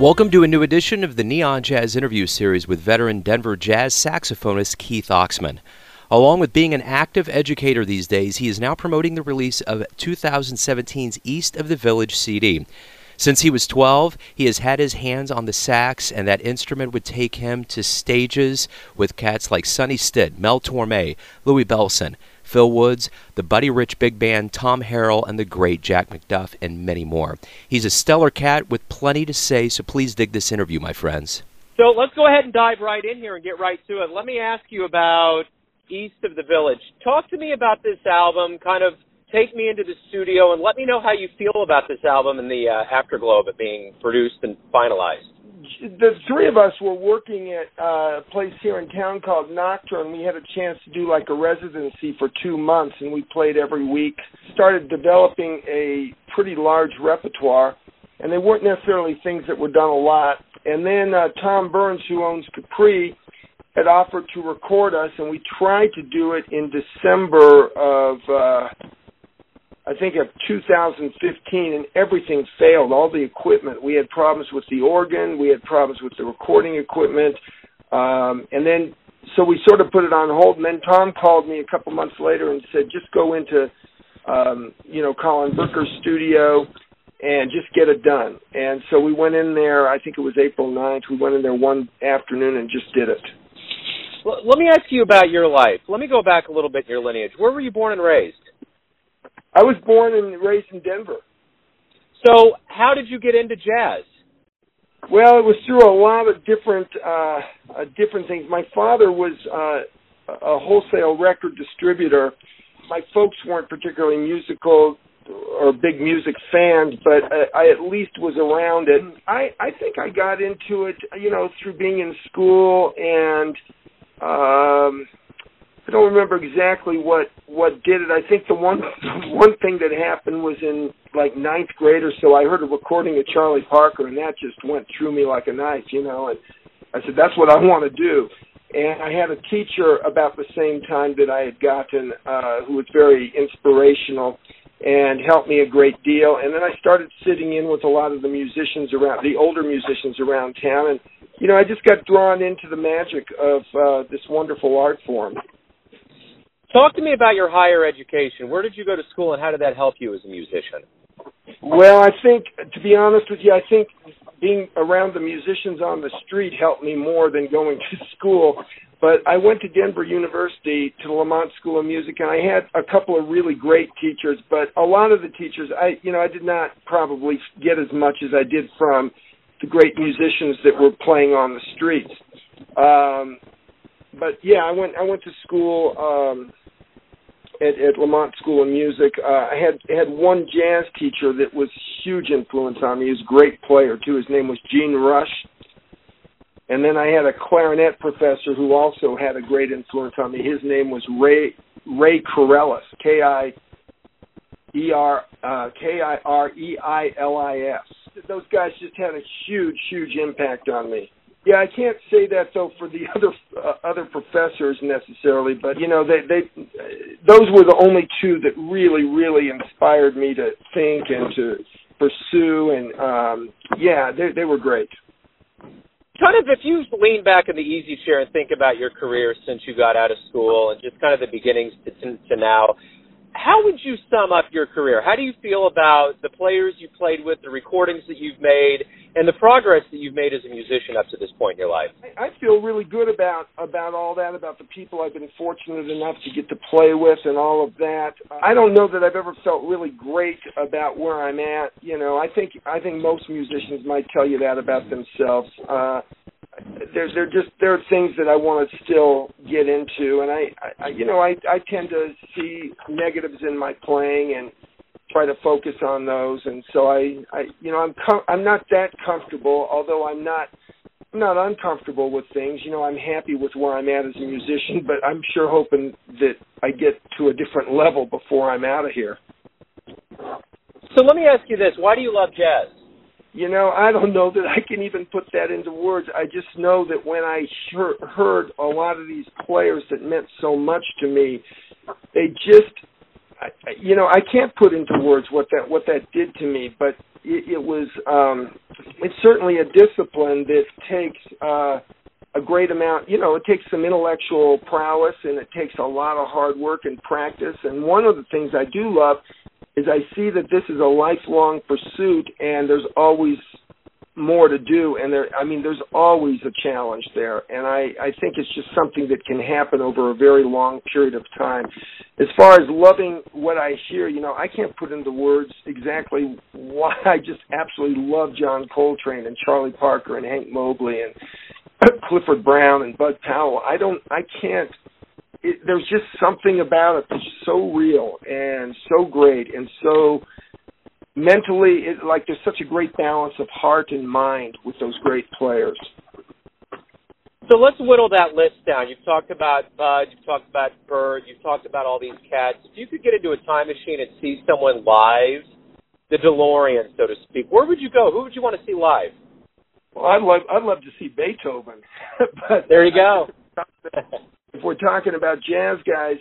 Welcome to a new edition of the Neon Jazz interview series with veteran Denver jazz saxophonist Keith Oxman. Along with being an active educator these days, he is now promoting the release of 2017's East of the Village CD. Since he was 12, he has had his hands on the sax, and that instrument would take him to stages with cats like Sonny Stitt, Mel Torme, Louis Bellson, Phil Woods, the Buddy Rich Big Band, Tom Harrell, and the great Jack McDuff, and many more. He's a stellar cat with plenty to say, so please dig this interview, my friends. So let's go ahead and dive right in here and get right to it. Let me ask you about East of the Village. Talk to me about this album, kind of take me into the studio, and let me know how you feel about this album and the uh, afterglow of it being produced and finalized the three of us were working at a place here in town called Nocturne. We had a chance to do like a residency for two months, and we played every week. Started developing a pretty large repertoire, and they weren't necessarily things that were done a lot. And then uh, Tom Burns, who owns Capri, had offered to record us, and we tried to do it in December of. Uh, think of 2015, and everything failed. All the equipment. We had problems with the organ. We had problems with the recording equipment. Um, and then, so we sort of put it on hold. And then Tom called me a couple months later and said, just go into, um, you know, Colin Bricker's studio and just get it done. And so we went in there. I think it was April 9th. We went in there one afternoon and just did it. Well, let me ask you about your life. Let me go back a little bit in your lineage. Where were you born and raised? I was born and raised in Denver. So, how did you get into jazz? Well, it was through a lot of different uh, uh different things. My father was uh, a wholesale record distributor. My folks weren't particularly musical or big music fans, but I, I at least was around it. I I think I got into it, you know, through being in school and um I don't remember exactly what what did it. I think the one one thing that happened was in like ninth grade or so. I heard a recording of Charlie Parker, and that just went through me like a knife, you know. And I said, "That's what I want to do." And I had a teacher about the same time that I had gotten, uh, who was very inspirational and helped me a great deal. And then I started sitting in with a lot of the musicians around, the older musicians around town, and you know, I just got drawn into the magic of uh, this wonderful art form. Talk to me about your higher education. Where did you go to school, and how did that help you as a musician? Well, I think, to be honest with you, I think being around the musicians on the street helped me more than going to school. But I went to Denver University to the Lamont School of Music, and I had a couple of really great teachers. But a lot of the teachers, I, you know, I did not probably get as much as I did from the great musicians that were playing on the streets. Um, but yeah, I went I went to school um at, at Lamont School of Music. Uh, I had had one jazz teacher that was huge influence on me. He was a great player too. His name was Gene Rush. And then I had a clarinet professor who also had a great influence on me. His name was Ray Ray Kireilis, K I E R uh, K I R E I L I S. Those guys just had a huge, huge impact on me. Yeah, I can't say that though for the other uh, other professors necessarily, but you know they they those were the only two that really really inspired me to think and to pursue and um yeah, they they were great. Kind of if you lean back in the easy chair and think about your career since you got out of school and just kind of the beginnings to, to, to now, how would you sum up your career? How do you feel about the players you played with, the recordings that you've made, and the progress that you've made as a musician up to this point in your life? I feel really good about about all that, about the people I've been fortunate enough to get to play with, and all of that. I don't know that I've ever felt really great about where I'm at. You know, I think I think most musicians might tell you that about themselves. Uh, there's there just there are things that I want to still get into, and I, I you know I I tend to see negatives in my playing and try to focus on those, and so I I you know I'm com- I'm not that comfortable, although I'm not not uncomfortable with things. You know I'm happy with where I'm at as a musician, but I'm sure hoping that I get to a different level before I'm out of here. So let me ask you this: Why do you love jazz? You know, I don't know that I can even put that into words. I just know that when I heard a lot of these players that meant so much to me, they just I, you know, I can't put into words what that what that did to me, but it, it was um, it's certainly a discipline that takes uh, a great amount. You know, it takes some intellectual prowess and it takes a lot of hard work and practice. And one of the things I do love is I see that this is a lifelong pursuit, and there's always more to do and there I mean there's always a challenge there and I I think it's just something that can happen over a very long period of time. As far as loving what I hear, you know, I can't put into words exactly why I just absolutely love John Coltrane and Charlie Parker and Hank Mobley and Clifford Brown and Bud Powell. I don't I can't it, there's just something about it that's so real and so great and so mentally, it, like there's such a great balance of heart and mind with those great players. So let's whittle that list down. You've talked about Bud, you've talked about Bird, you've talked about all these cats. If you could get into a time machine and see someone live, the DeLorean, so to speak, where would you go? Who would you want to see live? Well, I'd love I'd love to see Beethoven. but there you go. if we're talking about jazz guys,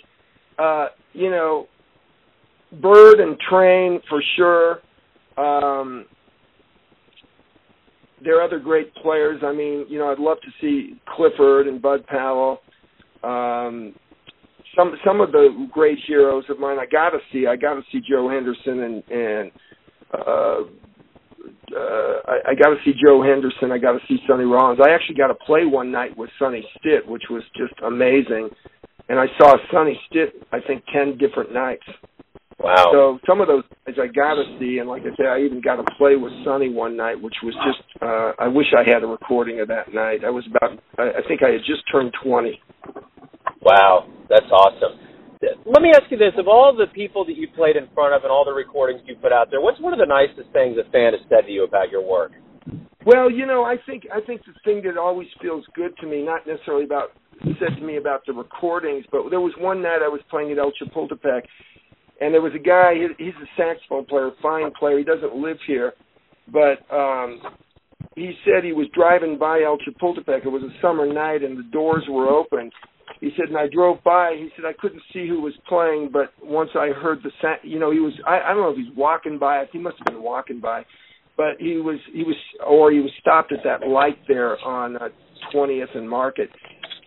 uh, you know, Bird and Train for sure. Um, there are other great players. I mean, you know, I'd love to see Clifford and Bud Powell. Um, some some of the great heroes of mine. I got to see. I got to see Joe Henderson and and uh, I, I got to see Joe Henderson. I got to see Sonny Rollins. I actually got to play one night with Sonny Stitt, which was just amazing. And I saw Sonny Stitt, I think, ten different nights. Wow. So some of those guys I got to see, and like I said, I even got to play with Sonny one night, which was just. Uh, I wish I had a recording of that night. I was about. I, I think I had just turned twenty. Wow, that's awesome. Let me ask you this: of all the people that you played in front of and all the recordings you put out there, what's one of the nicest things a fan has said to you about your work? Well, you know, I think I think the thing that always feels good to me, not necessarily about said to me about the recordings, but there was one night I was playing at El Chapultepec, and there was a guy. He's a saxophone player, fine player. He doesn't live here, but um, he said he was driving by El Chapultepec. It was a summer night, and the doors were open. He said, and I drove by. He said I couldn't see who was playing, but once I heard the sa- you know, he was. I, I don't know if he's walking by. He must have been walking by, but he was. He was, or he was stopped at that light there on uh, 20th and Market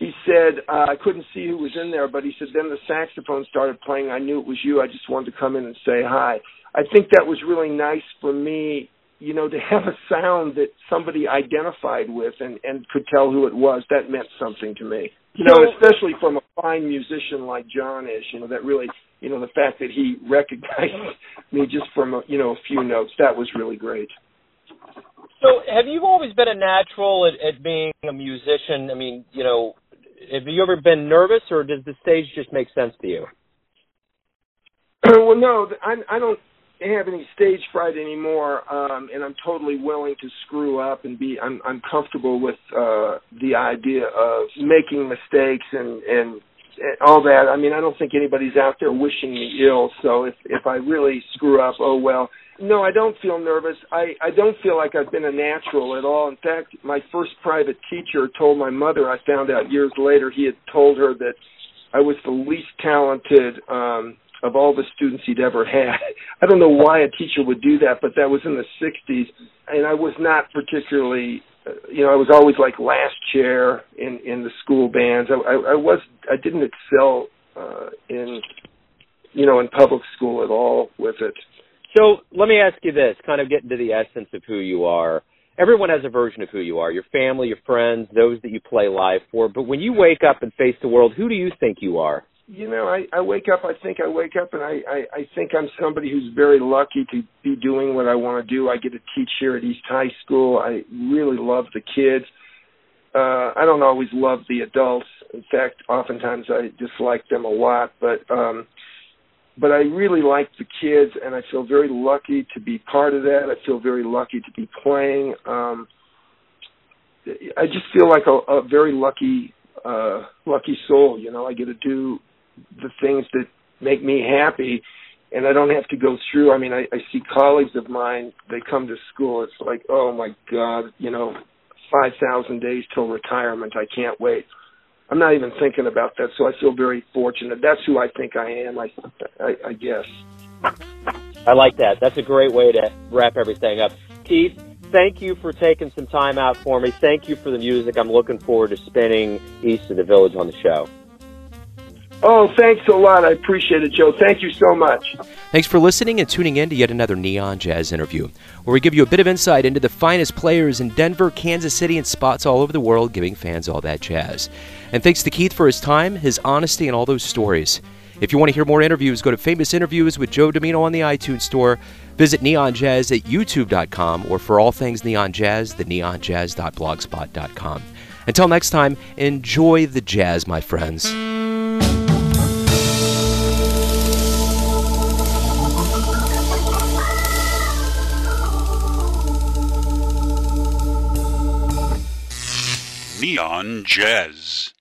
he said uh, I couldn't see who was in there, but he said then the saxophone started playing. I knew it was you. I just wanted to come in and say hi. I think that was really nice for me, you know, to have a sound that somebody identified with and and could tell who it was. That meant something to me. You know, especially from a fine musician like John is. You know, that really, you know, the fact that he recognized me just from a, you know a few notes. That was really great. So, have you always been a natural at, at being a musician? I mean, you know, have you ever been nervous, or does the stage just make sense to you? well, no, I, I don't have any stage fright anymore, um, and I'm totally willing to screw up and be. I'm I'm comfortable with uh, the idea of making mistakes and and all that. I mean, I don't think anybody's out there wishing me ill. So if if I really screw up, oh well. No, I don't feel nervous. I I don't feel like I've been a natural at all. In fact, my first private teacher told my mother. I found out years later he had told her that I was the least talented um of all the students he'd ever had. I don't know why a teacher would do that, but that was in the 60s, and I was not particularly uh, you know, I was always like last chair in in the school bands. I I, I was I didn't excel uh in you know in public school at all with it. So let me ask you this, kind of get into the essence of who you are. Everyone has a version of who you are, your family, your friends, those that you play live for. But when you wake up and face the world, who do you think you are? You know, I, I wake up, I think I wake up and I, I, I think I'm somebody who's very lucky to be doing what I want to do. I get to teach here at East High School. I really love the kids. Uh, I don't always love the adults. In fact, oftentimes I dislike them a lot, but um but I really like the kids, and I feel very lucky to be part of that. I feel very lucky to be playing. Um, I just feel like a, a very lucky, uh, lucky soul. You know, I get to do the things that make me happy, and I don't have to go through. I mean, I, I see colleagues of mine. They come to school. It's like, oh my God, you know, five thousand days till retirement. I can't wait. I'm not even thinking about that. So I feel very fortunate. That's who I think I am. I, I, I guess. I like that. That's a great way to wrap everything up. Keith, thank you for taking some time out for me. Thank you for the music. I'm looking forward to spinning East of the Village on the show. Oh, thanks a lot. I appreciate it, Joe. Thank you so much. Thanks for listening and tuning in to yet another Neon Jazz interview, where we give you a bit of insight into the finest players in Denver, Kansas City, and spots all over the world, giving fans all that jazz. And thanks to Keith for his time, his honesty, and all those stories. If you want to hear more interviews, go to Famous Interviews with Joe Dimino on the iTunes Store. Visit Neon Jazz at youtube.com or for all things Neon Jazz, the neonjazz.blogspot.com. Until next time, enjoy the jazz, my friends. Neon Jazz.